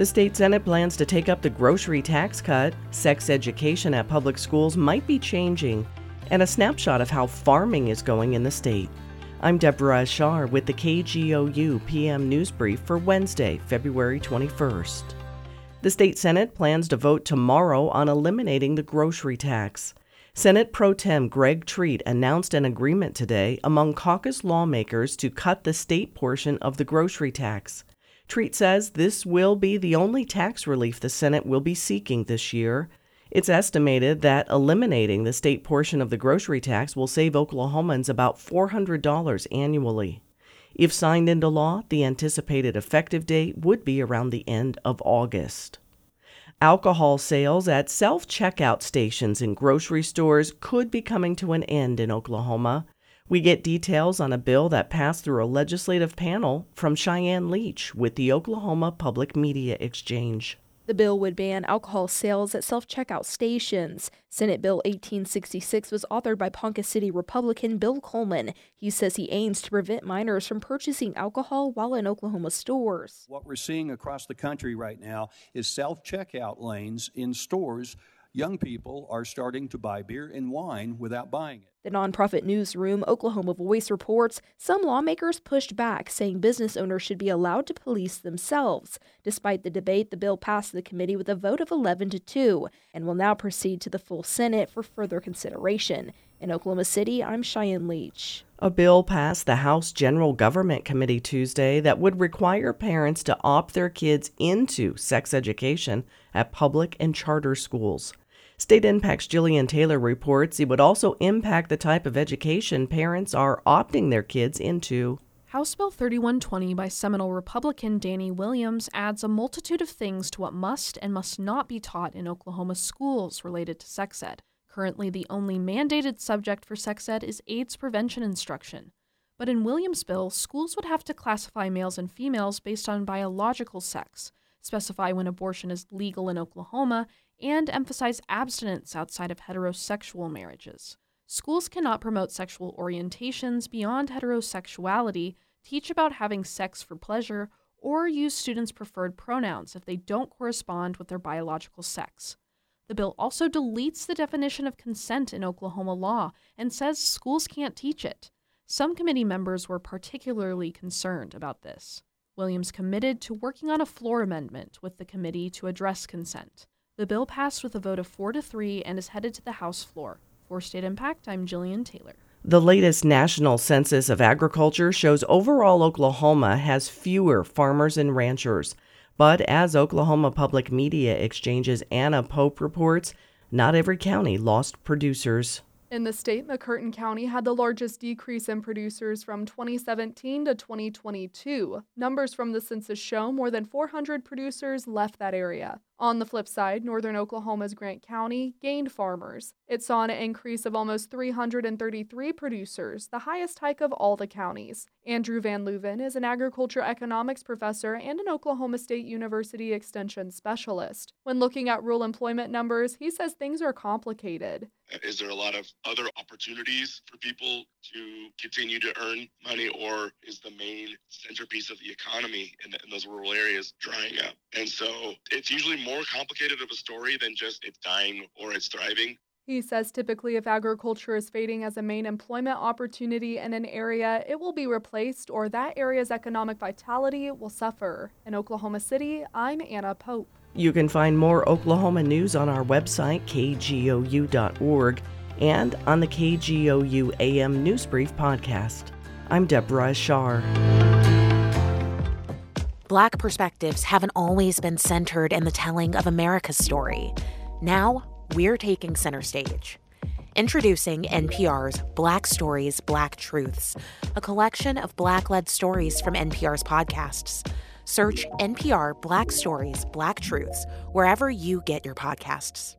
The state Senate plans to take up the grocery tax cut. Sex education at public schools might be changing. And a snapshot of how farming is going in the state. I'm Deborah Ashar with the KGOU PM News Brief for Wednesday, February 21st. The state Senate plans to vote tomorrow on eliminating the grocery tax. Senate Pro Tem Greg Treat announced an agreement today among caucus lawmakers to cut the state portion of the grocery tax. Treat says this will be the only tax relief the Senate will be seeking this year. It's estimated that eliminating the state portion of the grocery tax will save Oklahomans about $400 annually. If signed into law, the anticipated effective date would be around the end of August. Alcohol sales at self checkout stations in grocery stores could be coming to an end in Oklahoma. We get details on a bill that passed through a legislative panel from Cheyenne Leach with the Oklahoma Public Media Exchange. The bill would ban alcohol sales at self checkout stations. Senate Bill 1866 was authored by Ponca City Republican Bill Coleman. He says he aims to prevent minors from purchasing alcohol while in Oklahoma stores. What we're seeing across the country right now is self checkout lanes in stores young people are starting to buy beer and wine without buying it. The nonprofit newsroom Oklahoma Voice reports some lawmakers pushed back, saying business owners should be allowed to police themselves. Despite the debate, the bill passed the committee with a vote of 11 to 2 and will now proceed to the full Senate for further consideration. In Oklahoma City, I'm Cheyenne Leach. A bill passed the House General Government Committee Tuesday that would require parents to opt their kids into sex education at public and charter schools. State Impact's Jillian Taylor reports it would also impact the type of education parents are opting their kids into. House Bill 3120 by Seminole Republican Danny Williams adds a multitude of things to what must and must not be taught in Oklahoma schools related to sex ed. Currently, the only mandated subject for sex ed is AIDS prevention instruction. But in Williams' bill, schools would have to classify males and females based on biological sex, specify when abortion is legal in Oklahoma, and emphasize abstinence outside of heterosexual marriages. Schools cannot promote sexual orientations beyond heterosexuality, teach about having sex for pleasure, or use students' preferred pronouns if they don't correspond with their biological sex. The bill also deletes the definition of consent in Oklahoma law and says schools can't teach it. Some committee members were particularly concerned about this. Williams committed to working on a floor amendment with the committee to address consent. The bill passed with a vote of 4 to 3 and is headed to the House floor. For State Impact, I'm Jillian Taylor. The latest National Census of Agriculture shows overall Oklahoma has fewer farmers and ranchers. But as Oklahoma Public Media Exchange's Anna Pope reports, not every county lost producers. In the state, McCurtain County had the largest decrease in producers from 2017 to 2022. Numbers from the census show more than 400 producers left that area. On the flip side, northern Oklahoma's Grant County gained farmers. It saw an increase of almost 333 producers, the highest hike of all the counties. Andrew Van Leuven is an agriculture economics professor and an Oklahoma State University Extension specialist. When looking at rural employment numbers, he says things are complicated. Is there a lot of other opportunities for people to continue to earn money, or is the main centerpiece of the economy in, in those rural areas drying up? And so it's usually more complicated of a story than just it's dying or it's thriving. He says typically, if agriculture is fading as a main employment opportunity in an area, it will be replaced or that area's economic vitality will suffer. In Oklahoma City, I'm Anna Pope. You can find more Oklahoma news on our website, kgou.org, and on the KGOU AM News Brief podcast. I'm Deborah Ashar. Black perspectives haven't always been centered in the telling of America's story. Now, we're taking center stage. Introducing NPR's Black Stories, Black Truths, a collection of Black led stories from NPR's podcasts. Search NPR Black Stories, Black Truths wherever you get your podcasts.